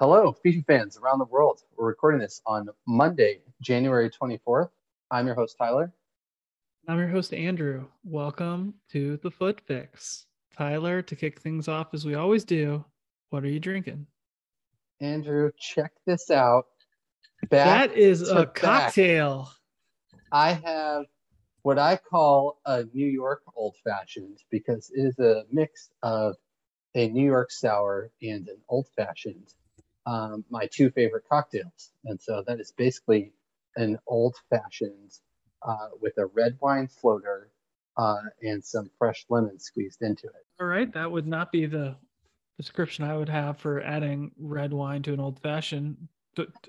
Hello, FIFA fans around the world. We're recording this on Monday, January 24th. I'm your host, Tyler. I'm your host, Andrew. Welcome to the Foot Fix. Tyler, to kick things off as we always do, what are you drinking? Andrew, check this out. Back that is a back. cocktail. I have what I call a New York old fashioned because it is a mix of a New York sour and an old fashioned, um, my two favorite cocktails. And so that is basically an old fashioned uh, with a red wine floater uh, and some fresh lemon squeezed into it. All right. That would not be the description I would have for adding red wine to an old fashioned.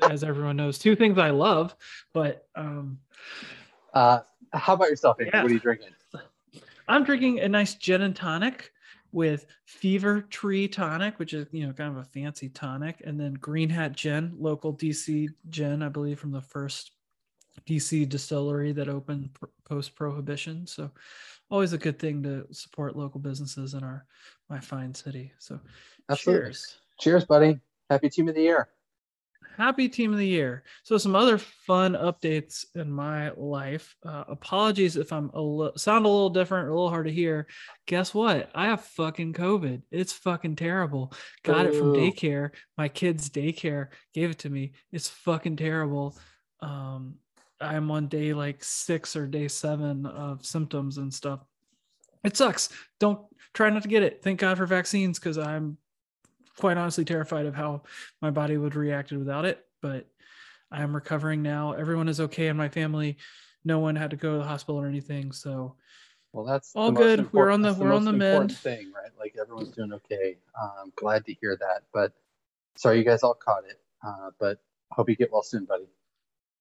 As everyone knows, two things I love, but um, uh, how about yourself? Yeah. What are you drinking? I'm drinking a nice gin and tonic with Fever Tree Tonic, which is you know kind of a fancy tonic, and then Green Hat Gin, local DC gin, I believe from the first DC distillery that opened post Prohibition. So always a good thing to support local businesses in our my fine city. So Absolutely. cheers, cheers, buddy. Happy Team of the Year happy team of the year. So some other fun updates in my life. Uh, apologies if I'm a li- sound a little different, a little hard to hear. Guess what? I have fucking COVID. It's fucking terrible. Got Ooh. it from daycare. My kid's daycare gave it to me. It's fucking terrible. Um, I'm on day like six or day seven of symptoms and stuff. It sucks. Don't try not to get it. Thank God for vaccines because I'm quite honestly terrified of how my body would react without it. But I am recovering now. Everyone is okay in my family. No one had to go to the hospital or anything. So well, that's all good. We're on the we're on the mend. Thing, right? Like everyone's doing okay. I'm glad to hear that. But sorry, you guys all caught it. Uh, but hope you get well soon, buddy.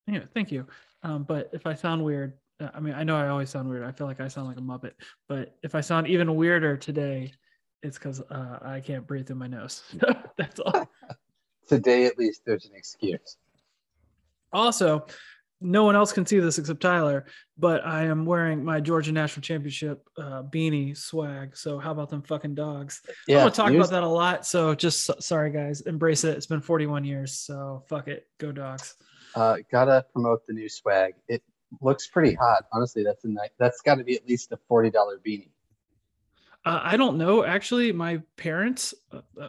Yeah, thank you. Um, but if I sound weird, uh, I mean, I know I always sound weird. I feel like I sound like a muppet. But if I sound even weirder today, it's because uh, I can't breathe through my nose. That's all. Today, at least, there's an excuse. Also, no one else can see this except Tyler, but I am wearing my Georgia National Championship uh, beanie swag. So how about them fucking dogs? Yeah, I'm going to talk about that a lot. So just sorry, guys, embrace it. It's been 41 years, so fuck it, go dogs. Uh, gotta promote the new swag. It looks pretty hot. Honestly, that's a nice. That's got to be at least a forty dollar beanie. Uh, I don't know. Actually, my parents, uh, uh,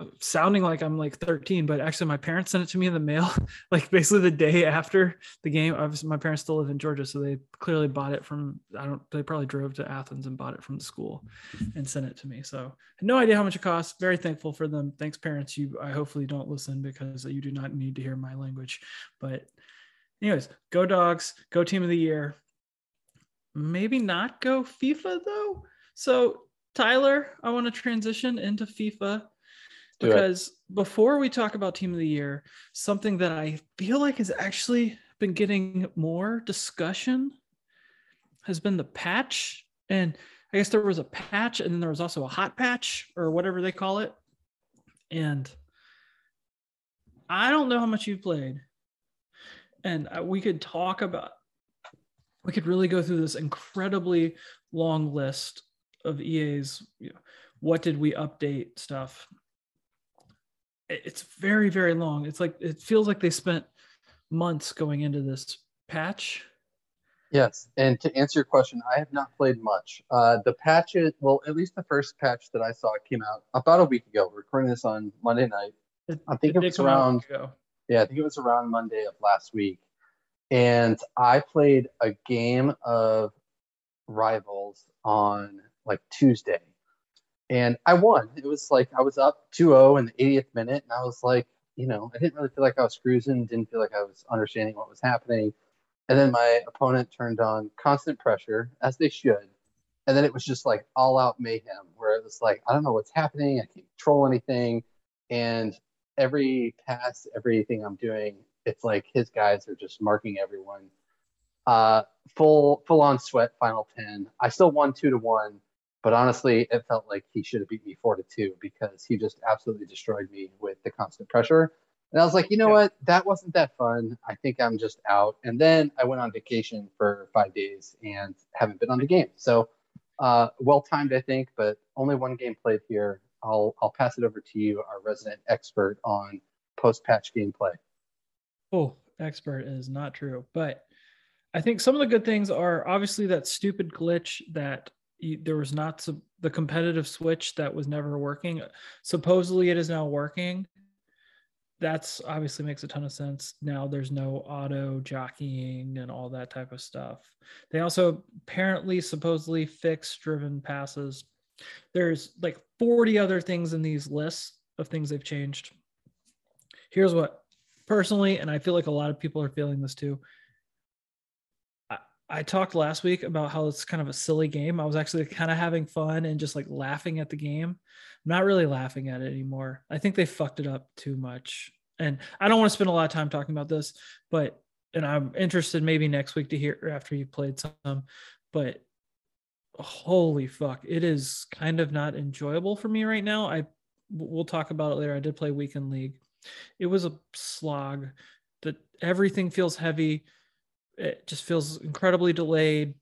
uh sounding like I'm like 13, but actually, my parents sent it to me in the mail, like basically the day after the game. Obviously, my parents still live in Georgia, so they clearly bought it from. I don't. They probably drove to Athens and bought it from the school, and sent it to me. So no idea how much it costs. Very thankful for them. Thanks, parents. You, I hopefully don't listen because you do not need to hear my language. But, anyways, go dogs. Go team of the year. Maybe not go FIFA though so, Tyler, I want to transition into FIFA because before we talk about team of the year, something that I feel like has actually been getting more discussion has been the patch. And I guess there was a patch and then there was also a hot patch or whatever they call it. And I don't know how much you've played. And uh, we could talk about, we could really go through this incredibly long list of EA's you know, what did we update stuff. It's very, very long. It's like it feels like they spent months going into this patch. Yes, and to answer your question, I have not played much. Uh, the patches, well, at least the first patch that I saw came out about a week ago. We're recording this on Monday night. It, I think it, it was around. Yeah, I think it was around Monday of last week, and I played a game of Rivals on like Tuesday. And I won. It was like I was up 2-0 in the 80th minute, and I was like, you know, I didn't really feel like I was cruising, didn't feel like I was understanding what was happening. And then my opponent turned on constant pressure, as they should. And then it was just like all out mayhem, where it was like, I don't know what's happening. I can't control anything. And every pass, everything I'm doing, it's like his guys are just marking everyone. Uh, full full on sweat final 10. I still won two to one, but honestly, it felt like he should have beat me four to two because he just absolutely destroyed me with the constant pressure. And I was like, you know yeah. what? That wasn't that fun. I think I'm just out. And then I went on vacation for five days and haven't been on the game. So uh, well timed, I think, but only one game played here. I'll I'll pass it over to you, our resident expert on post patch gameplay. Oh, expert is not true, but I think some of the good things are obviously that stupid glitch that there was not the competitive switch that was never working. Supposedly it is now working. That's obviously makes a ton of sense. Now there's no auto jockeying and all that type of stuff. They also apparently supposedly fixed driven passes. There's like 40 other things in these lists of things they've changed. Here's what personally, and I feel like a lot of people are feeling this too. I talked last week about how it's kind of a silly game. I was actually kind of having fun and just like laughing at the game. I'm not really laughing at it anymore. I think they fucked it up too much. And I don't want to spend a lot of time talking about this, but and I'm interested maybe next week to hear after you played some, but holy fuck, it is kind of not enjoyable for me right now. I we'll talk about it later. I did play weekend league. It was a slog. That everything feels heavy it just feels incredibly delayed.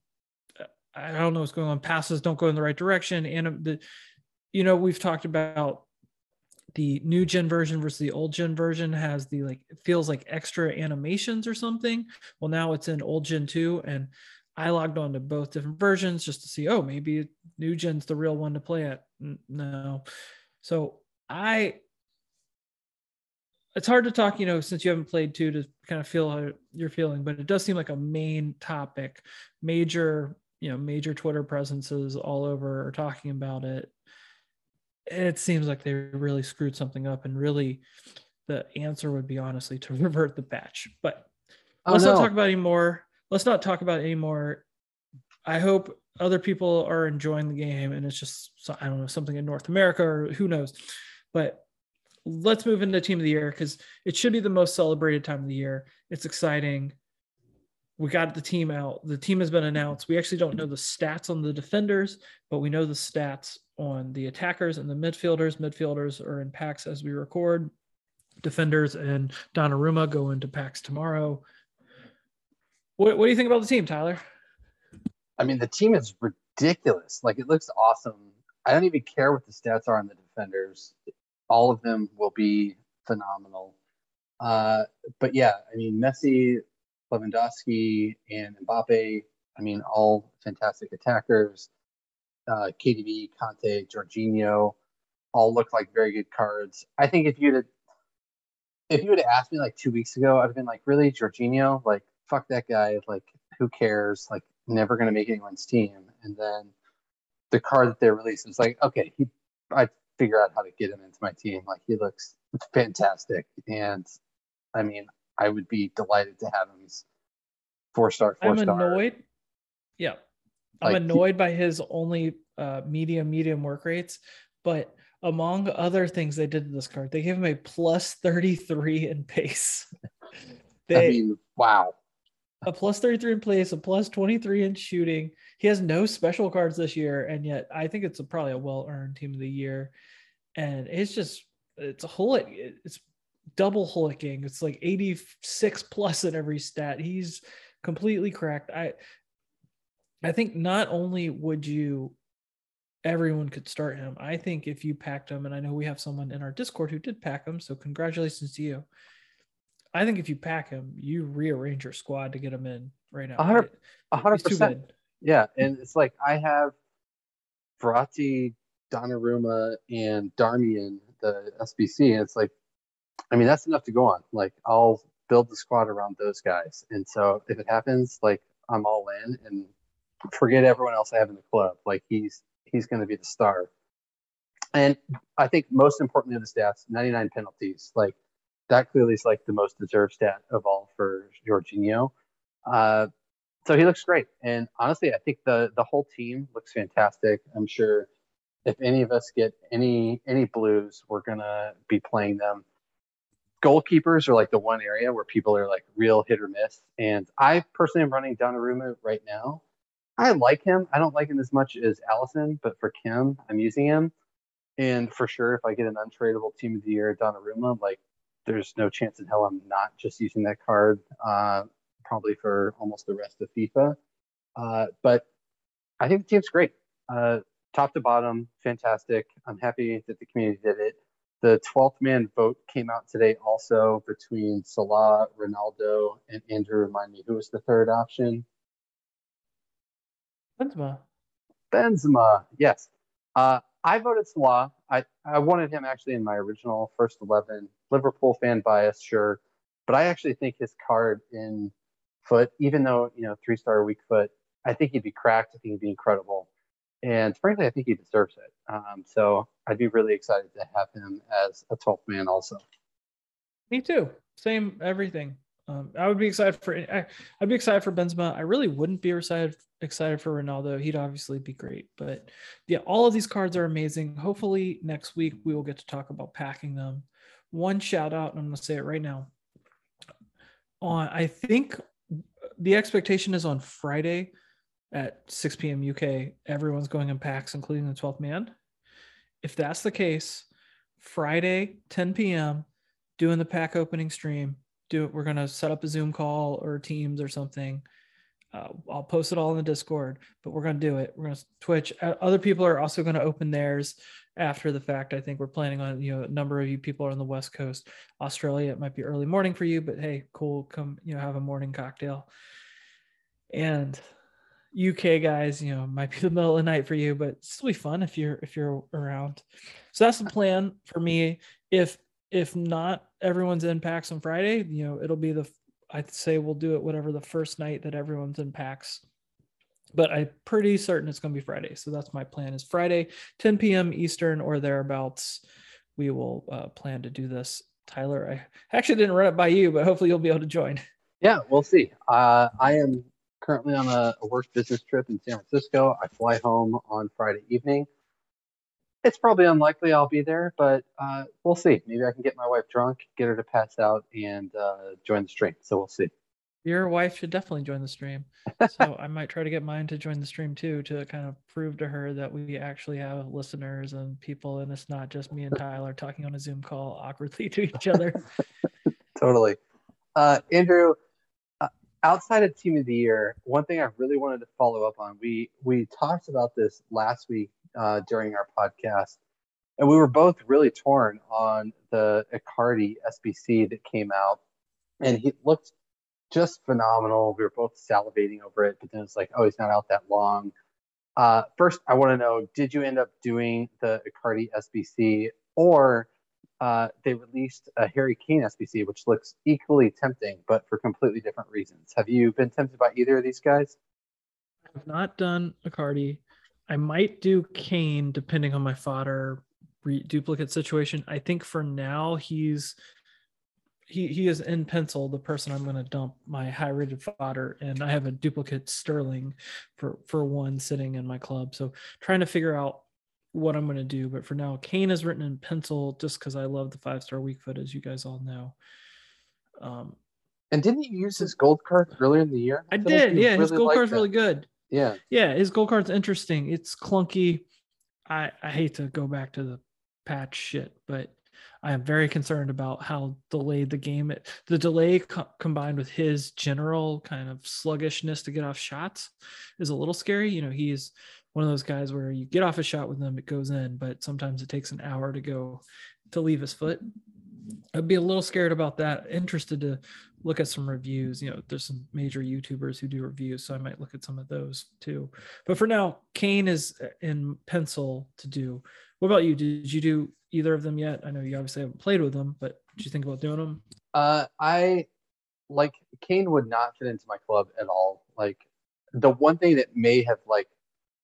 I don't know what's going on. Passes don't go in the right direction. And um, the, you know, we've talked about the new gen version versus the old gen version has the like it feels like extra animations or something. Well, now it's in old gen two, and I logged on to both different versions just to see. Oh, maybe new gen's the real one to play at. No, so I it's hard to talk, you know, since you haven't played two to kind of feel how you're feeling, but it does seem like a main topic. Major, you know, major Twitter presences all over are talking about it. It seems like they really screwed something up, and really, the answer would be honestly to revert the patch. But oh, let's no. not talk about any more. Let's not talk about any more. I hope other people are enjoying the game, and it's just I don't know something in North America or who knows, but let's move into team of the year because it should be the most celebrated time of the year. It's exciting. We got the team out. The team has been announced. We actually don't know the stats on the defenders, but we know the stats on the attackers and the midfielders. Midfielders are in packs as we record. Defenders and Donnarumma go into packs tomorrow. What, what do you think about the team, Tyler? I mean, the team is ridiculous. Like, it looks awesome. I don't even care what the stats are on the defenders all of them will be phenomenal. Uh, but yeah, I mean, Messi, Lewandowski, and Mbappe, I mean, all fantastic attackers. Uh, KDB, Kanté, Jorginho, all look like very good cards. I think if you'd if you would have asked me like two weeks ago, I'd have been like, really, Jorginho? Like, fuck that guy. Like, who cares? Like, never going to make anyone's team. And then the card that they released is like, okay, he, I figure out how to get him into my team. Like he looks fantastic, and I mean, I would be delighted to have him. He's four star, four I'm star. annoyed. Yeah, I'm like, annoyed by his only uh, medium medium work rates, but among other things they did to this card, they gave him a plus 33 in pace. they, I mean, wow. A plus 33 in pace, a plus 23 in shooting, he has no special cards this year, and yet I think it's a, probably a well earned team of the year. And it's just it's a whole it's double hulking. It's like 86 plus in every stat. He's completely correct. I I think not only would you everyone could start him. I think if you packed him, and I know we have someone in our Discord who did pack him, so congratulations to you. I think if you pack him, you rearrange your squad to get him in right now. 100 percent. Yeah, and it's like I have Verratti, Donnarumma, and Darmian, the SBC, and it's like, I mean, that's enough to go on. Like, I'll build the squad around those guys, and so if it happens, like, I'm all in, and forget everyone else I have in the club. Like, he's he's going to be the star. And I think most importantly of the stats, 99 penalties. Like, that clearly is like the most deserved stat of all for Jorginho. Uh, so he looks great. And honestly, I think the the whole team looks fantastic. I'm sure if any of us get any any blues, we're gonna be playing them. Goalkeepers are like the one area where people are like real hit or miss. And I personally am running Donnarumma right now. I like him. I don't like him as much as Alisson, but for chem, I'm using him. And for sure, if I get an untradeable team of the year, Donnarumma, like there's no chance in hell I'm not just using that card. Uh, probably for almost the rest of FIFA. Uh, but I think the team's great. Uh, top to bottom, fantastic. I'm happy that the community did it. The 12th man vote came out today also between Salah, Ronaldo, and Andrew. Remind me, who was the third option? Benzema. Benzema, yes. Uh, I voted Salah. I, I wanted him actually in my original first 11. Liverpool fan bias, sure. But I actually think his card in foot, even though, you know, three star weak foot, I think he'd be cracked. I think he'd be incredible. And frankly, I think he deserves it. Um, so I'd be really excited to have him as a 12th man also. Me too. Same everything. Um, I would be excited for. I, would be excited for Benzema. I really wouldn't be excited excited for Ronaldo. He'd obviously be great, but yeah, all of these cards are amazing. Hopefully next week we will get to talk about packing them. One shout out, and I'm going to say it right now. On I think the expectation is on Friday at 6 p.m. UK. Everyone's going in packs, including the 12th man. If that's the case, Friday 10 p.m. doing the pack opening stream do it. We're gonna set up a Zoom call or Teams or something. Uh, I'll post it all in the Discord, but we're gonna do it. We're gonna Twitch. Uh, other people are also gonna open theirs after the fact. I think we're planning on you know a number of you people are on the West Coast, Australia. It might be early morning for you, but hey, cool. Come you know have a morning cocktail. And UK guys, you know, might be the middle of the night for you, but still be fun if you're if you're around. So that's the plan for me. If if not everyone's in packs on Friday, you know, it'll be the I'd say we'll do it whatever the first night that everyone's in packs. But I'm pretty certain it's going to be Friday. So that's my plan is Friday, 10 p.m. Eastern or thereabouts. We will uh, plan to do this. Tyler, I actually didn't run it by you, but hopefully you'll be able to join. Yeah, we'll see. Uh, I am currently on a, a work business trip in San Francisco. I fly home on Friday evening it's probably unlikely I'll be there, but uh, we'll see. Maybe I can get my wife drunk, get her to pass out, and uh, join the stream. So we'll see. Your wife should definitely join the stream. so I might try to get mine to join the stream too, to kind of prove to her that we actually have listeners and people, and it's not just me and Tyler talking on a Zoom call awkwardly to each other. totally. Uh, Andrew, uh, outside of Team of the Year, one thing I really wanted to follow up on, we we talked about this last week uh, during our podcast, and we were both really torn on the Icardi SBC that came out, and he looked just phenomenal. We were both salivating over it, but then it's like, oh, he's not out that long. Uh, first, I want to know: Did you end up doing the Icardi SBC, or uh, they released a Harry Kane SBC, which looks equally tempting, but for completely different reasons? Have you been tempted by either of these guys? I have not done Icardi. I might do Kane depending on my fodder re- duplicate situation. I think for now he's he he is in pencil the person I'm going to dump my high rated fodder and I have a duplicate Sterling for for one sitting in my club. So trying to figure out what I'm going to do, but for now Kane is written in pencil just cuz I love the five star weak foot as you guys all know. Um and didn't you use his gold card earlier in the year? I, I did. Yeah, really his gold card's that. really good. Yeah. Yeah, his gold card's interesting. It's clunky. I I hate to go back to the patch shit, but I am very concerned about how delayed the game. The delay co- combined with his general kind of sluggishness to get off shots is a little scary. You know, he's one of those guys where you get off a shot with him, it goes in, but sometimes it takes an hour to go to leave his foot. I'd be a little scared about that. Interested to look at some reviews. You know, there's some major YouTubers who do reviews, so I might look at some of those too. But for now, Kane is in pencil to do. What about you? Did you do either of them yet? I know you obviously haven't played with them, but did you think about doing them? Uh, I like Kane would not fit into my club at all. Like the one thing that may have like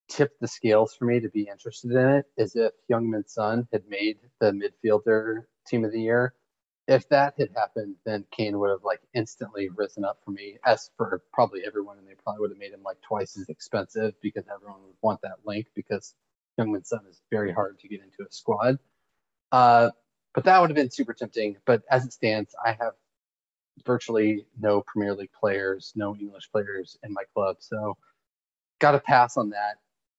tipped the scales for me to be interested in it is if Heung-min Son had made the midfielder team of the year if that had happened, then Kane would have like instantly risen up for me, as for probably everyone, and they probably would have made him like twice as expensive because everyone would want that link because Heung-min Son is very hard to get into a squad. Uh, but that would have been super tempting. But as it stands, I have virtually no Premier League players, no English players in my club, so got to pass on that.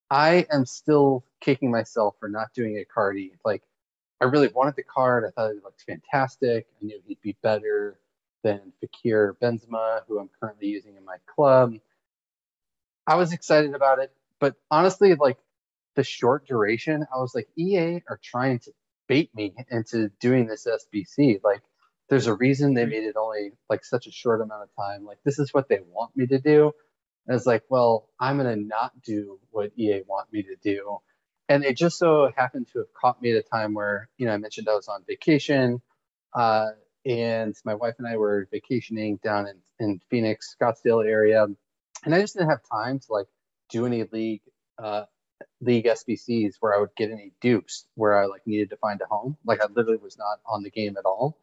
I am still kicking myself for not doing Icardi. Like I really wanted the card. I thought it looked fantastic. I knew he'd be better than Fakir Benzema, who I'm currently using in my club. I was excited about it, but honestly, like the short duration, I was like, EA are trying to bait me into doing this SBC. Like, there's a reason they made it only like such a short amount of time. Like, this is what they want me to do. And it's like, well, I'm gonna not do what EA want me to do. And it just so happened to have caught me at a time where, you know, I mentioned I was on vacation. Uh, and my wife and I were vacationing down in, in Phoenix, Scottsdale area. And I just didn't have time to like do any league uh, league SBCs where I would get any dupes where I like needed to find a home. Like I literally was not on the game at all.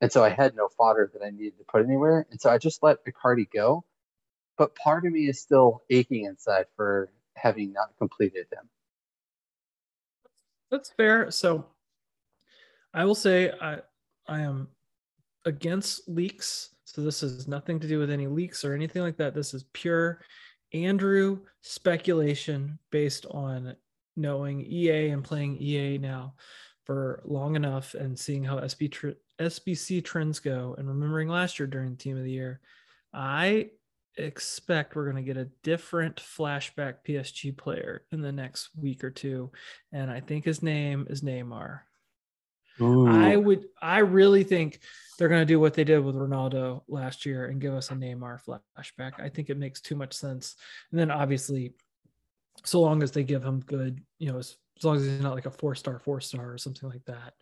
And so I had no fodder that I needed to put anywhere. And so I just let Icardi go. But part of me is still aching inside for having not completed him. That's fair. So I will say I I am against leaks. So this has nothing to do with any leaks or anything like that. This is pure Andrew speculation based on knowing EA and playing EA now for long enough and seeing how SB tr- SBC trends go and remembering last year during the team of the year. I expect we're going to get a different flashback PSG player in the next week or two. And I think his name is Neymar. Ooh. I would, I really think they're going to do what they did with Ronaldo last year and give us a Neymar flashback. I think it makes too much sense. And then obviously, so long as they give him good, you know, as, as long as he's not like a four star, four star or something like that,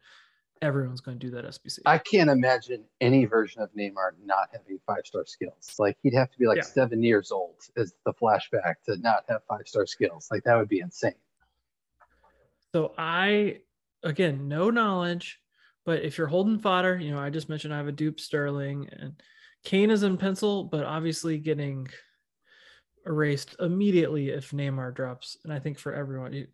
everyone's going to do that SBC. I can't imagine any version of Neymar not having five star skills. Like he'd have to be like yeah. seven years old as the flashback to not have five star skills. Like that would be insane. So I again, no knowledge, but if you're holding fodder, you know, I just mentioned I have a dupe Sterling and Kane is in pencil, but obviously getting erased immediately if Neymar drops. And I think for everyone, you,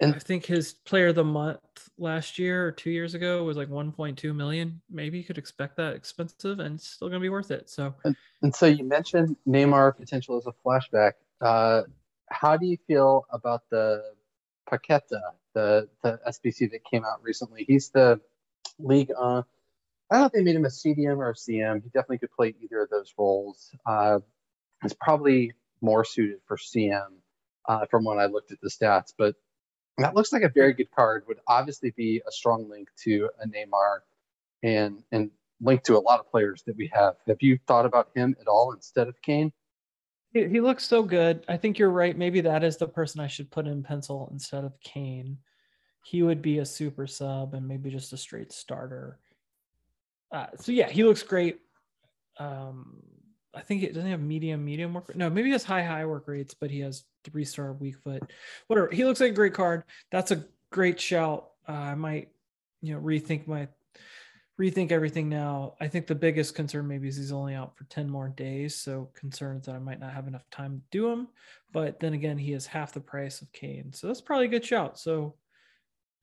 and I think his player of the month last year or two years ago was like 1.2 million. Maybe you could expect that expensive and still going to be worth it. So, and, and, so you mentioned Neymar potential as a flashback. Uh, how do you feel about the Paqueta the the SBC that came out recently. He's the league. Uh, I don't know if they made him a CDM or a CM. He definitely could play either of those roles. Uh, he's probably more suited for CM uh, from when I looked at the stats, but that looks like a very good card. Would obviously be a strong link to a Neymar and and link to a lot of players that we have. Have you thought about him at all instead of Kane? He, he looks so good. I think you're right. Maybe that is the person I should put in pencil instead of Kane he would be a super sub and maybe just a straight starter. Uh, so yeah, he looks great. Um, I think it doesn't have medium medium work. No, maybe he has high high work rates, but he has three star weak foot. Whatever. He looks like a great card. That's a great shout. Uh, I might, you know, rethink my rethink everything now. I think the biggest concern maybe is he's only out for 10 more days. So concerns that I might not have enough time to do him. But then again, he is half the price of Kane. So that's probably a good shout. So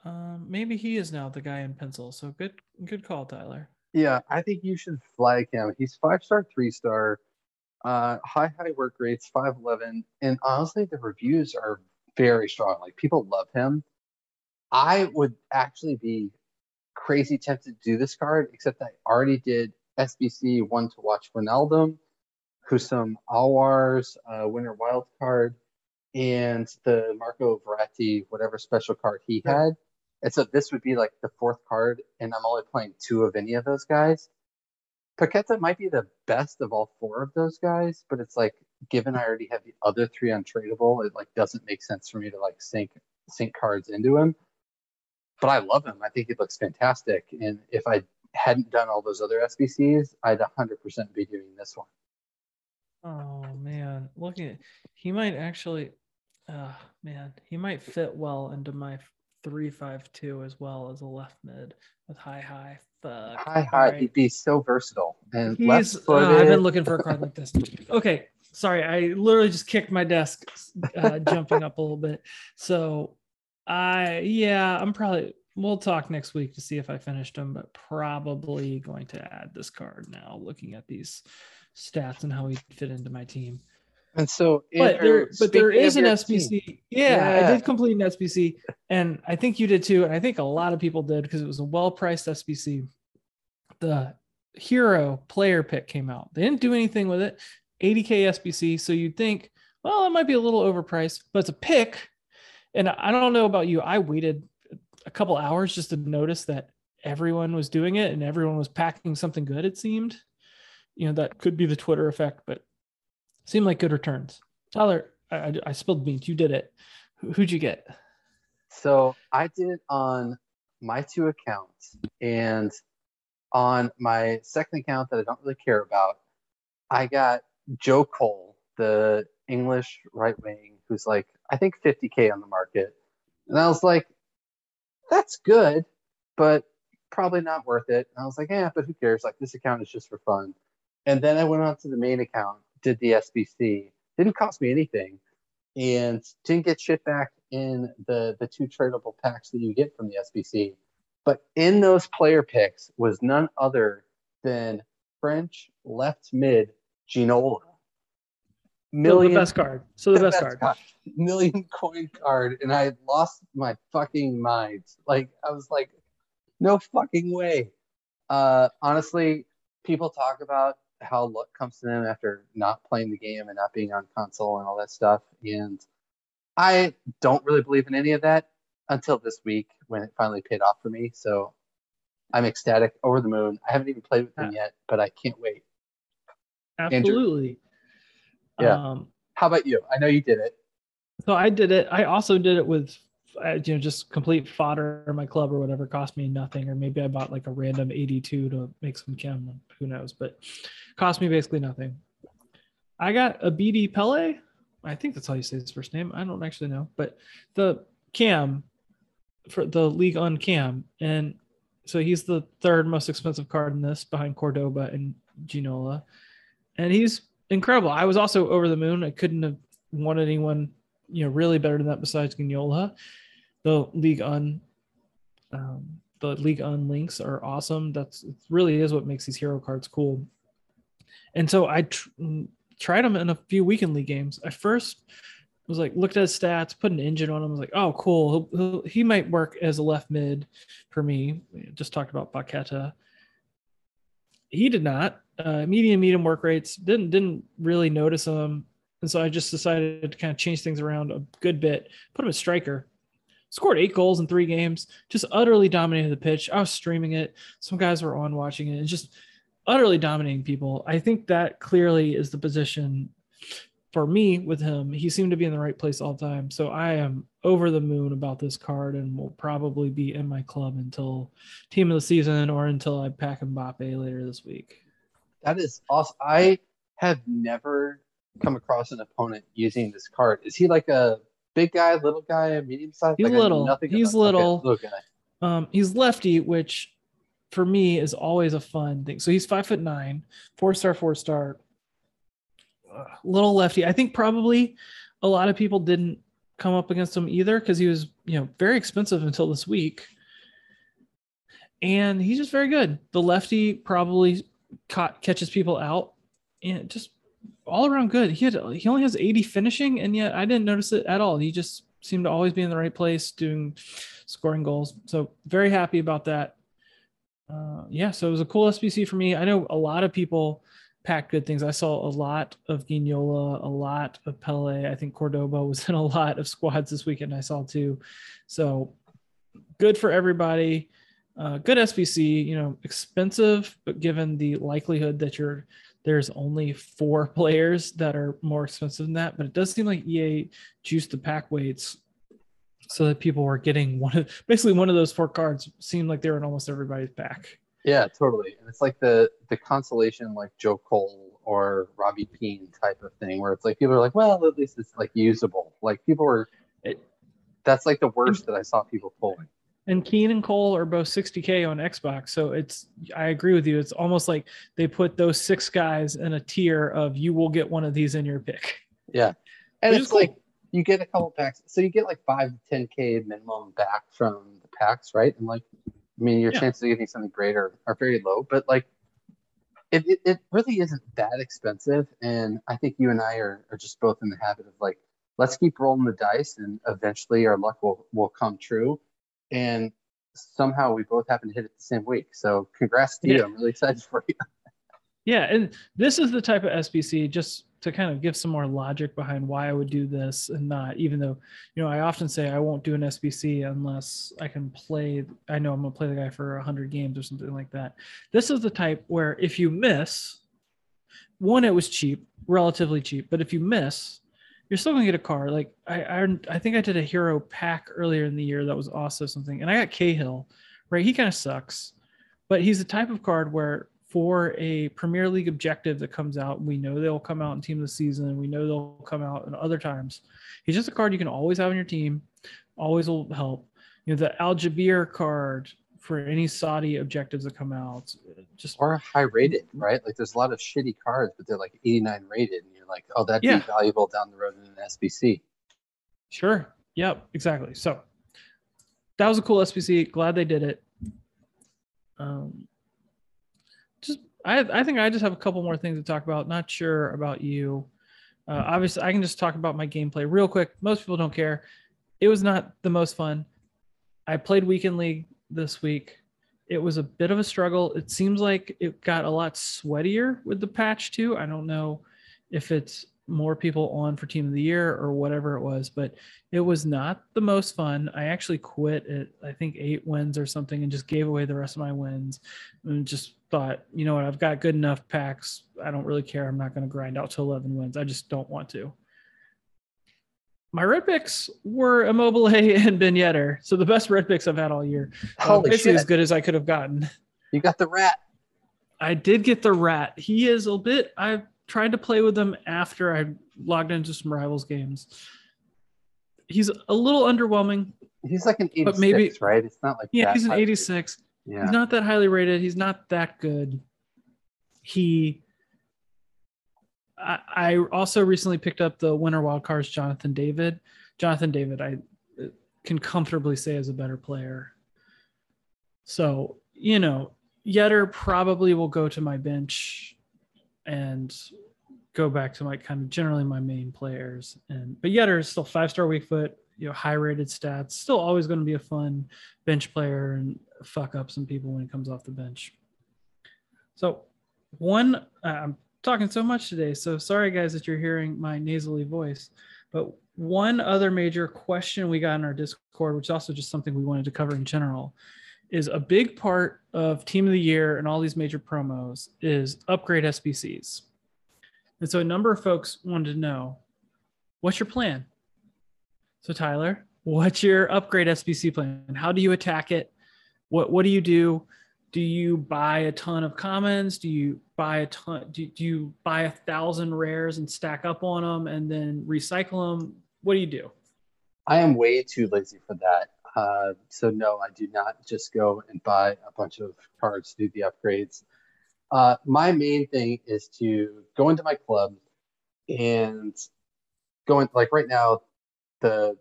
um, maybe he is now the guy in pencil. So good, good call, Tyler. Yeah, I think you should flag him. He's five star, three star, uh, high high work rates, five eleven, and honestly, the reviews are very strong. Like people love him. I would actually be crazy tempted to do this card, except I already did SBC one to watch Ronaldo, Houssem Aouar's uh, winner wild card, and the Marco Verratti whatever special card he had. And so this would be like the fourth card, and I'm only playing two of any of those guys. Paqueta might be the best of all four of those guys, but it's like given I already have the other three untradeable, it like doesn't make sense for me to like sink sink cards into him. But I love him. I think he looks fantastic. And if I hadn't done all those other SBCs, I'd 100% be doing this one. Oh man, looking at he might actually, uh, man, he might fit well into my three five two as well as a left mid with high high. Fuck. High high. Right. He'd be so versatile. And he's. Uh, I've been looking for a card like this. Okay, sorry. I literally just kicked my desk, uh, jumping up a little bit. So, I yeah, I'm probably. We'll talk next week to see if I finished them, but probably going to add this card now. Looking at these stats and how he fit into my team. And so, but there, but there is an SBC. Yeah, yeah, I did complete an SBC, and I think you did too. And I think a lot of people did because it was a well-priced SBC. The hero player pick came out. They didn't do anything with it. 80k SBC. So you'd think, well, it might be a little overpriced, but it's a pick. and I don't know about you. I waited a couple hours just to notice that everyone was doing it and everyone was packing something good. It seemed, you know, that could be the Twitter effect, but seemed like good returns. Tyler, I, I spilled beans. You did it. Who'd you get? So I did it on my two accounts, and on my second account that I don't really care about, I got Joe Cole, the English right wing, who's like I think 50k on the market, and I was like, that's good, but probably not worth it. And I was like, yeah, but who cares? Like this account is just for fun. And then I went on to the main account, did the SBC. Didn't cost me anything, and didn't get shit back in the the two tradable packs that you get from the SBC. But in those player picks was none other than French left mid Ginola. Million, so the best card. So the, the best, best, card. card. Million coin card. And I lost my fucking mind. Like, I was like, no fucking way. Uh, honestly, people talk about how luck comes to them after not playing the game and not being on console and all that stuff. And I don't really believe in any of that until this week when it finally paid off for me. So I'm ecstatic, over the moon. I haven't even played with them yet, but I can't wait. Absolutely. Andrew, yeah. Um, How about you? I know you did it. So I did it. I also did it with, you know, just complete fodder in my club or whatever. Cost me nothing, or maybe I bought like a random 82 to make some chem. Who knows? But cost me basically nothing. I got Abedi Pele. I think that's how you say his first name. I don't actually know, but the cam for the Ligue 1 cam, and so he's the third most expensive card in this, behind Cordoba and Ginola, and he's incredible. I was also over the moon. I couldn't have wanted anyone, you know, really better than that besides Ginola. The Ligue 1, um, the Ligue 1 links are awesome. That's it really is what makes these hero cards cool. And so I tr- tried him in a few weekend league games. I first was like looked at his stats, put an engine on him. Was like, oh, cool. He'll, he'll, he might work as a left mid for me. Just talked about Paqueta. He did not. Uh, medium medium work rates didn't didn't really notice him, and so I just decided to kind of change things around a good bit. Put him as striker. Scored eight goals in three games. Just utterly dominated the pitch. I was streaming it. Some guys were on watching it, and just utterly dominating people. I think that clearly is the position for me with him. He seemed to be in the right place all the time. So I am over the moon about this card and will probably be in my club until team of the season or until I pack Mbappe later this week. That is awesome. I have never come across an opponent using this card. Is he like a big guy, little guy, a medium size? He's like little. He's little. Okay, little. Um, he's lefty, which for me is always a fun thing. So he's five foot nine, four star, four star, little lefty. I think probably a lot of people didn't come up against him either because he was, you know, very expensive until this week. And he's just very good. The lefty probably caught, catches people out and just all around good. He had he only has 80 finishing, and yet I didn't notice it at all. He just seemed to always be in the right place, doing scoring goals. So very happy about that uh, yeah, so it was a cool SBC for me. I know a lot of people packed good things. I saw a lot of Ginola, a lot of Pele. I think Cordoba was in a lot of squads this weekend. I saw too. So good for everybody. Uh, good SBC, you know, expensive, but given the likelihood that you're there's only four players that are more expensive than that, but it does seem like EA juiced the pack weights so that people were getting one of basically one of those four cards seemed like they were in almost everybody's pack. Yeah, totally. And it's like the the consolation like Joe Cole or Robbie Keane type of thing where it's like people are like, well, at least it's like usable. Like people were it, that's like the worst that I saw people pulling. And Keane and Cole are both 60k on Xbox, so it's I agree with you. It's almost like they put those six guys in a tier of you will get one of these in your pick. Yeah, and it's cool. like you get a couple packs, so you get like five to ten k minimum back from the packs, right? And like, I mean, your yeah. chances of getting something great are, are very low, but like, it, it, it really isn't that expensive. And I think you and I are, are just both in the habit of like, let's keep rolling the dice, and eventually our luck will will come true. And somehow we both happen to hit it the same week. So congrats to yeah. you. I'm really excited for you. yeah, and this is the type of SBC just to kind of give some more logic behind why I would do this and not, even though, you know, I often say I won't do an SBC unless I can play, I know I'm going to play the guy for 100 games or something like that. This is the type where if you miss, one, it was cheap, relatively cheap, but if you miss, you're still gonna get a car. Like I, I, I think I did a hero pack earlier in the year that was also something, and I got Cahill, right? He kind of sucks, but he's the type of card where for a Premier League objective that comes out. We know they'll come out in Team of the Season. We know they'll come out in other times. He's just a card you can always have on your team. Always will help. You know the Al card for any Saudi objectives that come out. Just or high rated, right? Like there's a lot of shitty cards, but they're like 89 rated, and you're like, oh, that'd yeah. be valuable down the road in an SBC. Sure. Yep. Exactly. So that was a cool SBC. Glad they did it. Um, I, I think I just have a couple more things to talk about. Not sure about you. Uh, obviously, I can just talk about my gameplay real quick. Most people don't care. It was not the most fun. I played Weekend League this week. It was a bit of a struggle. It seems like it got a lot sweatier with the patch too. I don't know if it's more people on for team of the year or whatever it was, but it was not the most fun. I actually quit at I think eight wins or something and just gave away the rest of my wins and just thought, you know what, I've got good enough packs. I don't really care. I'm not going to grind out to 11 wins. I just don't want to. My red picks were Immobile A and Ben Yedder. So the best red picks I've had all year. Uh, Holy uh, basically shit. as good as I could have gotten. You got the rat. I did get the rat. He is a bit, I've tried to play with him after I logged into some rivals games. He's a little underwhelming. He's like an 86, but maybe, right? It's not like yeah, he's an 86. Yeah. He's not that highly rated. He's not that good. He. I, I also recently picked up the winter wild cards Jonathan David. Jonathan David, I uh, can comfortably say is a better player. So you know, Yedder probably will go to my bench and go back to my kind of generally my main players. And but Yedder is still five star weak foot, you know, high rated stats, still always going to be a fun bench player and fuck up some people when he comes off the bench. So one, uh, I'm talking so much today, so sorry guys that you're hearing my nasally voice. But one other major question we got in our Discord, which is also just something we wanted to cover in general, is a big part of Team of the Year and all these major promos is upgrade SBCs. And so a number of folks wanted to know, what's your plan? So Tyler, what's your upgrade SBC plan? How do you attack it? What what do you do? Do you buy a ton of commons? Do you buy a ton? Do, do you buy a thousand rares and stack up on them and then recycle them? What do you do? I am way too lazy for that. Uh, so no, I do not just go and buy a bunch of cards to do the upgrades. Uh, my main thing is to go into my club and go going like right now, the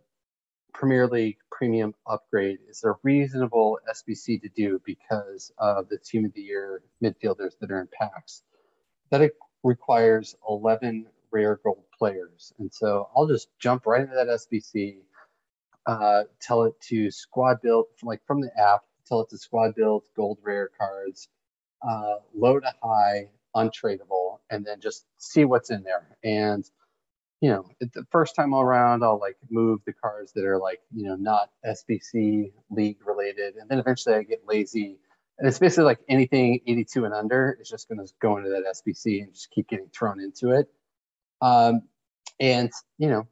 Premier League premium upgrade is a reasonable SBC to do because of the team of the year midfielders that are in packs. That requires 11 rare gold players. And so I'll just jump right into that SBC uh, tell it to squad build, like from the app, tell it to squad build gold rare cards, uh, low to high, untradeable, and then just see what's in there. And you know, the first time around, I'll like move the cards that are like you know not SBC league related, and then eventually I get lazy. And it's basically like anything 82 and under is just going to go into that SBC and just keep getting thrown into it. Um, and you know,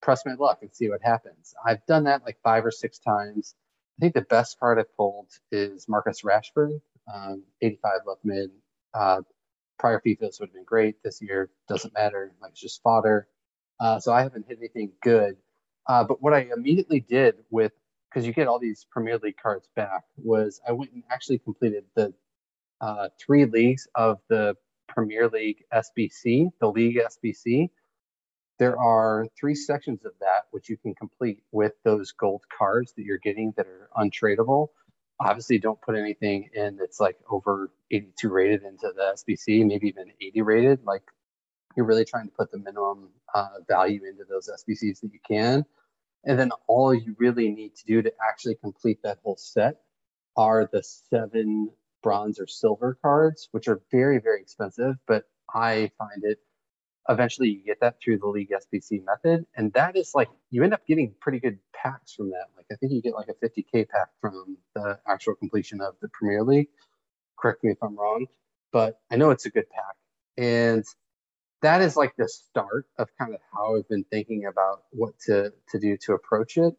press my luck and see what happens. I've done that like five or six times. I think the best card I've pulled is Marcus Rashford, um, 85 left mid. Uh, prior FIFAs would have been great. This year doesn't matter. Like it's just fodder. Uh, so I haven't hit anything good. Uh, but what I immediately did with, because you get all these Premier League cards back, was I went and actually completed the uh, three leagues of the Premier League SBC, the League SBC. There are three sections of that which you can complete with those gold cards that you're getting that are untradeable. Obviously, don't put anything in that's like over 82 rated into the SBC, maybe even 80 rated. Like you're really trying to put the minimum uh, value into those SBCs that you can. And then all you really need to do to actually complete that whole set are the seven bronze or silver cards, which are very, very expensive, but I find it eventually you get that through the league SBC method. And that is like, you end up getting pretty good packs from that. Like, I think you get like a 50K pack from the actual completion of the Premier League. Correct me if I'm wrong, but I know it's a good pack. And that is like the start of kind of how I've been thinking about what to, to do to approach it.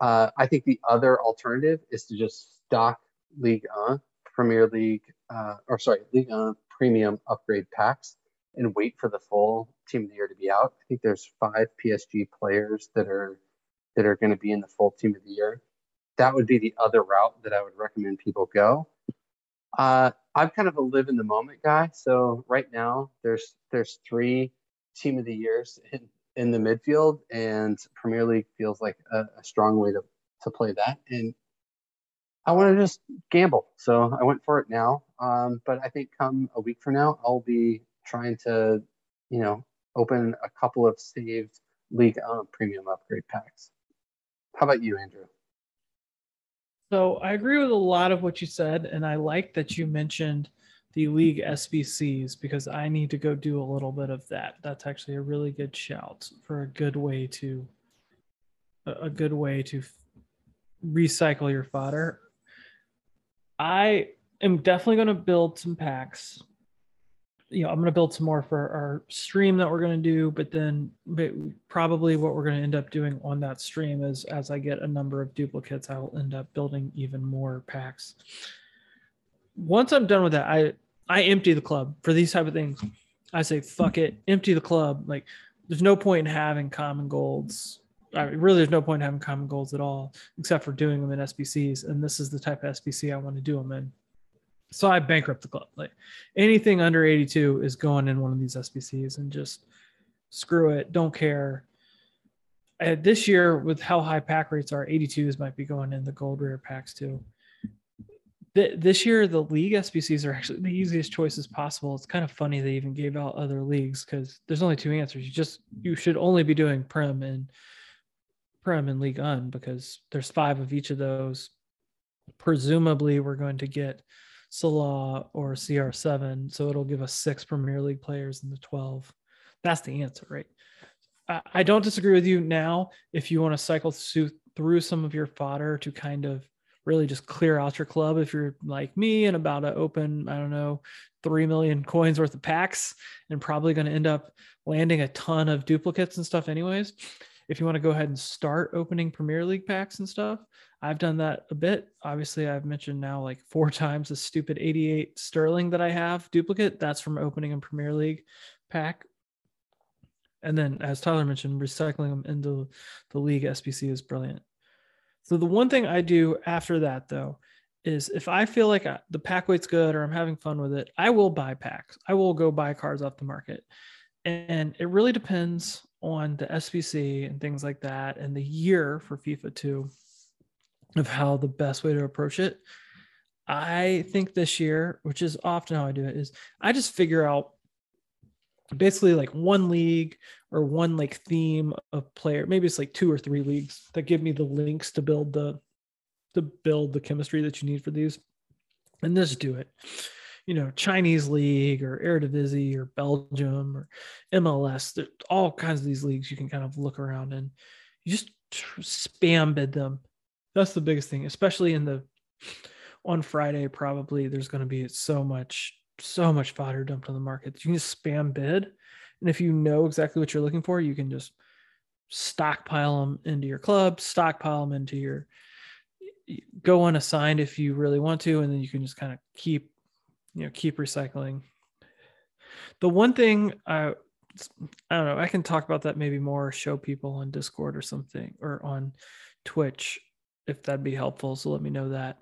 Uh, I think the other alternative is to just stock League 1, Premier League, uh, or sorry, League 1 premium upgrade packs and wait for the full team of the year to be out. I think there's five PSG players that are that are going to be in the full team of the year. That would be the other route that I would recommend people go. Uh, I'm kind of a live in the moment guy, so right now there's there's three team of the years in, in the midfield, and Premier League feels like a, a strong way to to play that. And I want to just gamble, so I went for it now. Um, but I think come a week from now, I'll be trying to, you know, open a couple of saved league um, premium upgrade packs. How about you, Andrew? So I agree with a lot of what you said, and I like that you mentioned the league SBCs because I need to go do a little bit of that. That's actually a really good shout for a good way to a good way to recycle your fodder. I am definitely going to build some packs you know, I'm going to build some more for our stream that we're going to do, but then probably what we're going to end up doing on that stream is as I get a number of duplicates, I'll end up building even more packs. Once I'm done with that, I I empty the club for these type of things. I say fuck it, empty the club. Like there's no point in having common golds. I mean, really, there's no point in having common golds at all, except for doing them in SBCs. And this is the type of SBC I want to do them in. So I bankrupt the club. Like anything under 82 is going in one of these SBCs and just screw it. Don't care. Uh, this year, with how high pack rates are, 82s might be going in the gold rare packs too. Th- this year, the league SBCs are actually the easiest choices possible. It's kind of funny they even gave out other leagues because there's only two answers. You just you should only be doing Prem and Prem and Ligue 1 because there's five of each of those. Presumably, we're going to get Salah or CR7. So it'll give us six Premier League players in the 12. That's the answer, right? I, don't disagree with you now. If you want to cycle through some of your fodder to kind of really just clear out your club, if you're like me and about to open, I don't know, 3 million coins worth of packs and probably going to end up landing a ton of duplicates and stuff, anyways. If you want to go ahead and start opening Premier League packs and stuff, I've done that a bit. Obviously, I've mentioned now like four times the stupid 88 Sterling that I have duplicate. That's from opening a Premier League pack. And then, as Tyler mentioned, recycling them into the league SBC is brilliant. So, the one thing I do after that, though, is if I feel like I, the pack weight's good or I'm having fun with it, I will buy packs. I will go buy cards off the market. And it really depends on the SBC and things like that and the year for FIFA 2 of how the best way to approach it. I think this year, which is often how I do it, is I just figure out basically like one league or one like theme of player. Maybe it's like two or three leagues that give me the links to build the to build the chemistry that you need for these, and just do it. You know, Chinese league or Eredivisie or Belgium or MLS. There's all kinds of these leagues you can kind of look around and you just spam bid them that's the biggest thing, especially in the on Friday. Probably there's going to be so much, so much fodder dumped on the market. You can just spam bid, and if you know exactly what you're looking for, you can just stockpile them into your club, stockpile them into your go unassigned if you really want to, and then you can just kind of keep, you know, keep recycling. The one thing I I don't know, I can talk about that maybe more, show people on Discord or something or on Twitch if that'd be helpful. So let me know that.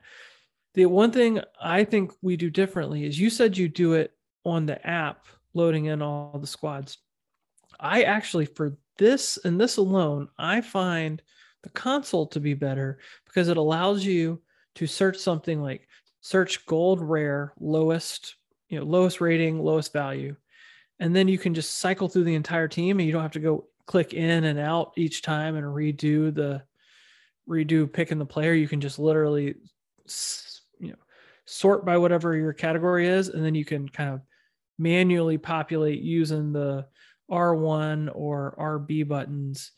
The one thing I think we do differently is you said you do it on the app, loading in all the squads. I actually, for this and this alone, I find the console to be better because it allows you to search something like search gold rare, lowest, you know, lowest rating, lowest value. And then you can just cycle through the entire team and you don't have to go click in and out each time and redo the redo picking the player, you can just literally, you know, sort by whatever your category is, and then you can kind of manually populate using the R1 or RB buttons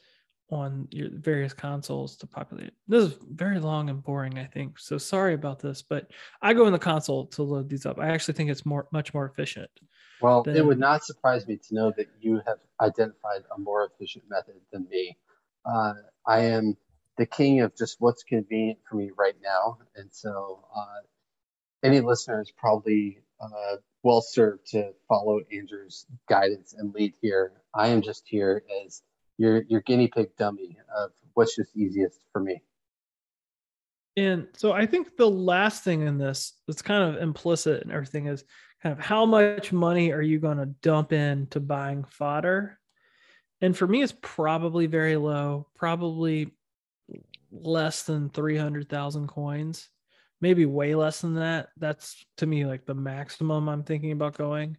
on your various consoles to populate. This is very long and boring, I think. So sorry about this, but I go in the console to load these up. I actually think it's more much more efficient. Well, than... it would not surprise me to know that you have identified a more efficient method than me. Uh, I am the king of just what's convenient for me right now, and so uh, any listeners probably uh, well served to follow Andrew's guidance and lead here. I am just here as your your guinea pig dummy of what's just easiest for me. And so I think the last thing in this that's kind of implicit and everything is kind of how much money are you going to dump into buying fodder? And for me, it's probably very low, probably less than 300,000 coins, maybe way less than that. That's to me like the maximum I'm thinking about going.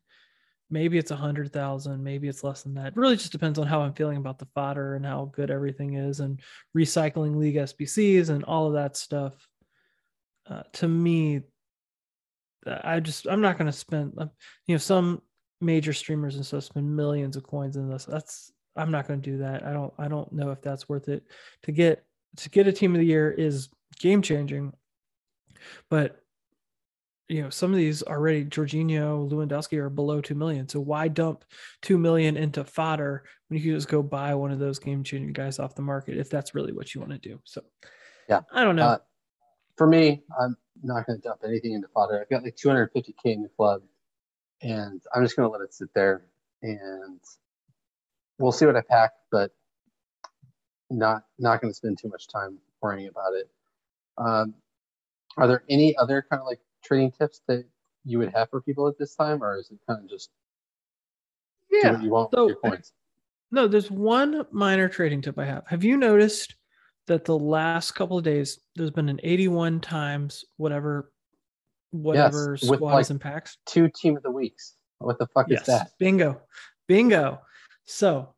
Maybe it's a hundred thousand maybe it's less than that. It really just depends on how i'm feeling about the fodder and how good everything is and recycling league sbcs and all of that stuff. Uh, to me i just i'm not going to spend uh, you know some major streamers and stuff spend millions of coins in this. That's i'm not going to do that. I don't i don't know if that's worth it to get to get a team of the year is game changing but you know some of these already Jorginho, Lewandowski are below two million. So why dump two million into fodder when you can just go buy one of those game changing guys off the market if that's really what you want to do? So yeah, I don't know. Uh, for me, I'm not going to dump anything into fodder. I've got like 250k in the club, and I'm just going to let it sit there, and we'll see what I pack, but not not going to spend too much time worrying about it. Um, are there any other kind of like trading tips that you would have for people at this time, or is it kind of just yeah you want so, your coins? No, there's one minor trading tip I have. Have you noticed that the last couple of days there's been an 81 times whatever whatever yes, squad like is in packs? Two team of the weeks. What the fuck yes. is that? Bingo. Bingo. So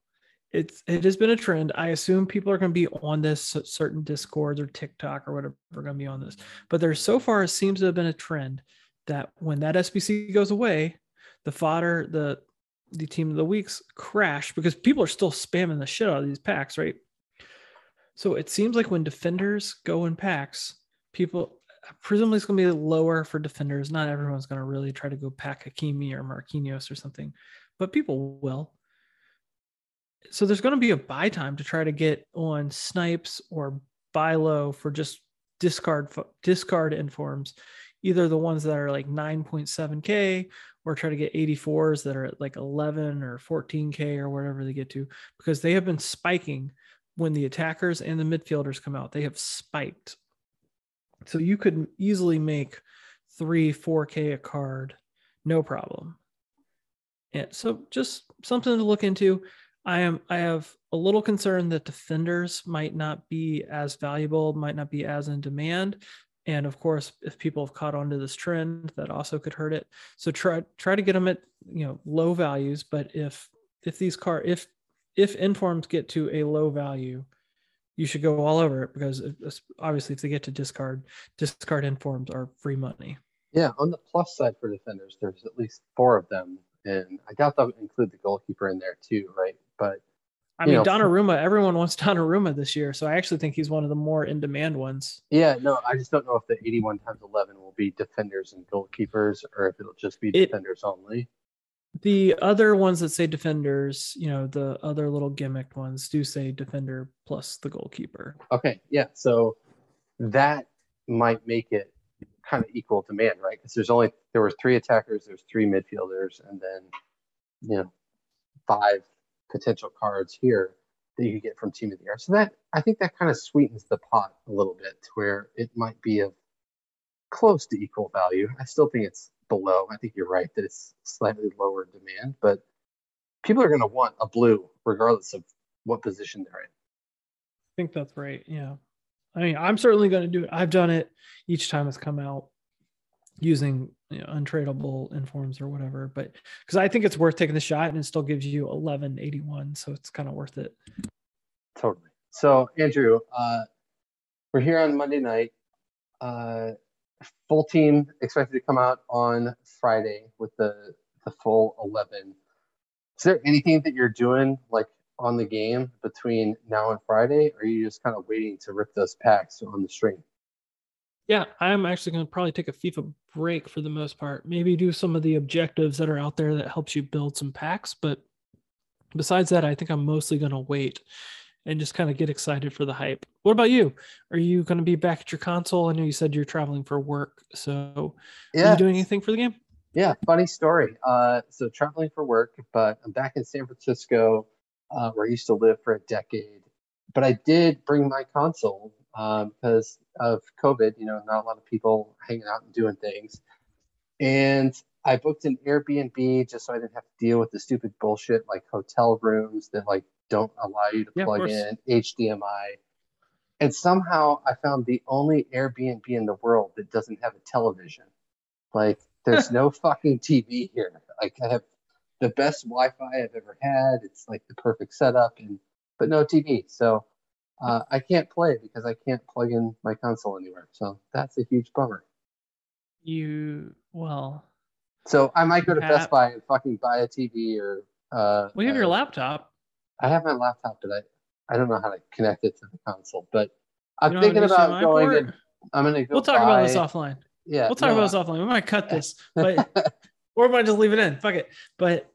it's it has been a trend. I assume people are going to be on this certain discords or TikTok or whatever are going to be on this. But there so far seems to have been a trend that when that SBC goes away, the fodder, the the team of the weeks crash because people are still spamming the shit out of these packs, right? So it seems like when defenders go in packs, people presumably it's going to be lower for defenders. Not everyone's going to really try to go pack Hakimi or Marquinhos or something, but people will so there's going to be a buy time to try to get on snipes or buy low for just discard discard informs either the ones that are like 9.7k or try to get 84s that are at like 11 or 14k or whatever they get to because they have been spiking when the attackers and the midfielders come out. They have spiked. So you could easily make 3 4k a card no problem. And so just something to look into I am I have a little concern that defenders might not be as valuable, might not be as in demand. And of course, if people have caught on to this trend, that also could hurt it. So try try to get them at you know low values. But if if these car if if informs get to a low value, you should go all over it because obviously if they get to discard, discard informs are free money. Yeah, on the plus side for defenders, there's at least four of them, and I doubt they'll include the goalkeeper in there too, right? But I mean, know, Donnarumma, everyone wants Donnarumma this year, so I actually think he's one of the more in demand ones. Yeah, no, I just don't know if the 81 times 11 will be defenders and goalkeepers, or if it'll just be it, defenders only. The other ones that say defenders, you know, the other little gimmicked ones do say defender plus the goalkeeper. Okay, yeah, so that might make it kind of equal demand, right? Because there's only there were three attackers, there's three midfielders, and then you know five potential cards here that you could get from Team of the Year. So that I think that kind of sweetens the pot a little bit to where it might be of close to equal value. I still think it's below. I think you're right that it's slightly lower demand, but people are going to want a blue regardless of what position they're in. I think that's right. Yeah. I mean, I'm certainly going to do it. I've done it each time it's come out using you know, untradeable informs or whatever. But because I think it's worth taking the shot and it still gives you 1181. So it's kind of worth it. Totally. So, Andrew, uh, we're here on Monday night. Uh, full team expected to come out on Friday with the, the full 11. Is there anything that you're doing like on the game between now and Friday? Or are you just kind of waiting to rip those packs on the stream? Yeah, I'm actually going to probably take a FIFA break for the most part. Maybe do some of the objectives that are out there that helps you build some packs. But besides that, I think I'm mostly going to wait and just kind of get excited for the hype. What about you? Are you going to be back at your console? I know you said you're traveling for work. So, yeah. are you doing anything for the game? Yeah, funny story. Uh, so, traveling for work, but I'm back in San Francisco uh, where I used to live for a decade. But I did bring my console because um, of COVID. You know, not a lot of people hanging out and doing things. And I booked an Airbnb just so I didn't have to deal with the stupid bullshit like hotel rooms that like don't allow you to yeah, plug in HDMI. And somehow I found the only Airbnb in the world that doesn't have a television. Like there's no fucking TV here. Like I have the best Wi-Fi I've ever had. It's like the perfect setup, and but no TV. So uh, I can't play because I can't plug in my console anywhere. So that's a huge bummer. You well. So I might go to have, Best Buy and fucking buy a TV or. Uh, we have uh, your laptop. I have my laptop, but I I don't know how to connect it to the console. But I'm thinking about going. And, I'm gonna go. We'll talk buy, about this offline. Yeah, we'll talk no, about this offline. We might cut this, but or we might just leave it in. Fuck it. But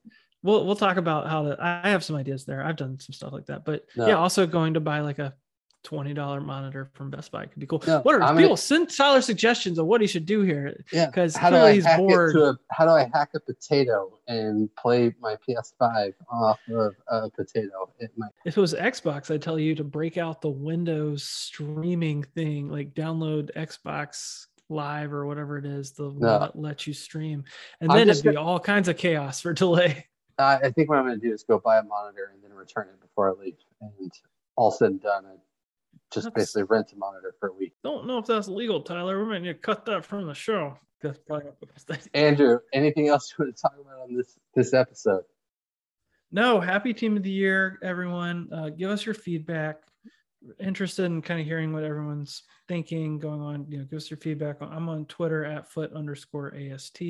we'll we'll talk about how to. I have some ideas there. I've done some stuff like that. But no. yeah, also going to buy like a twenty dollar monitor from Best Buy could be cool. No, what are I'm people gonna, send Tyler suggestions of what he should do here? Yeah, because how do I he's bored. A, how do I hack a potato and play my PS5 off of a potato? It might. If it was Xbox, I'd tell you to break out the Windows streaming thing, like download Xbox live or whatever it is, the no. one that lets you stream. And then it'd be gonna, all kinds of chaos for delay. Uh, I think what I'm going to do is go buy a monitor and then return it before I leave. And all said and done, I just that's, basically rent a monitor for a week. Don't know if that's legal, Tyler. We might need to cut that from the show. That's probably not the best idea. Andrew, anything else you want to talk about on this this episode? No, happy team of the year, everyone. Uh, give us your feedback interested in kind of hearing what everyone's thinking going on you know give us your feedback i'm on twitter at foot underscore ast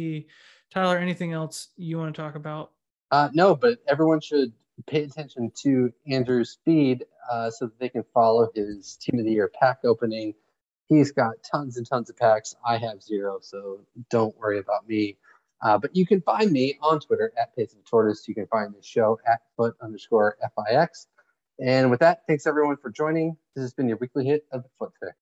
tyler anything else you want to talk about uh, no but everyone should pay attention to andrew's feed uh, so that they can follow his team of the year pack opening. He's got tons and tons of packs. I have zero so don't worry about me. Uh, but you can find me on twitter at pace of tortoise. You can find the show at foot underscore fix and with that, thanks everyone for joining. This has been your weekly hit of the Foot Pick.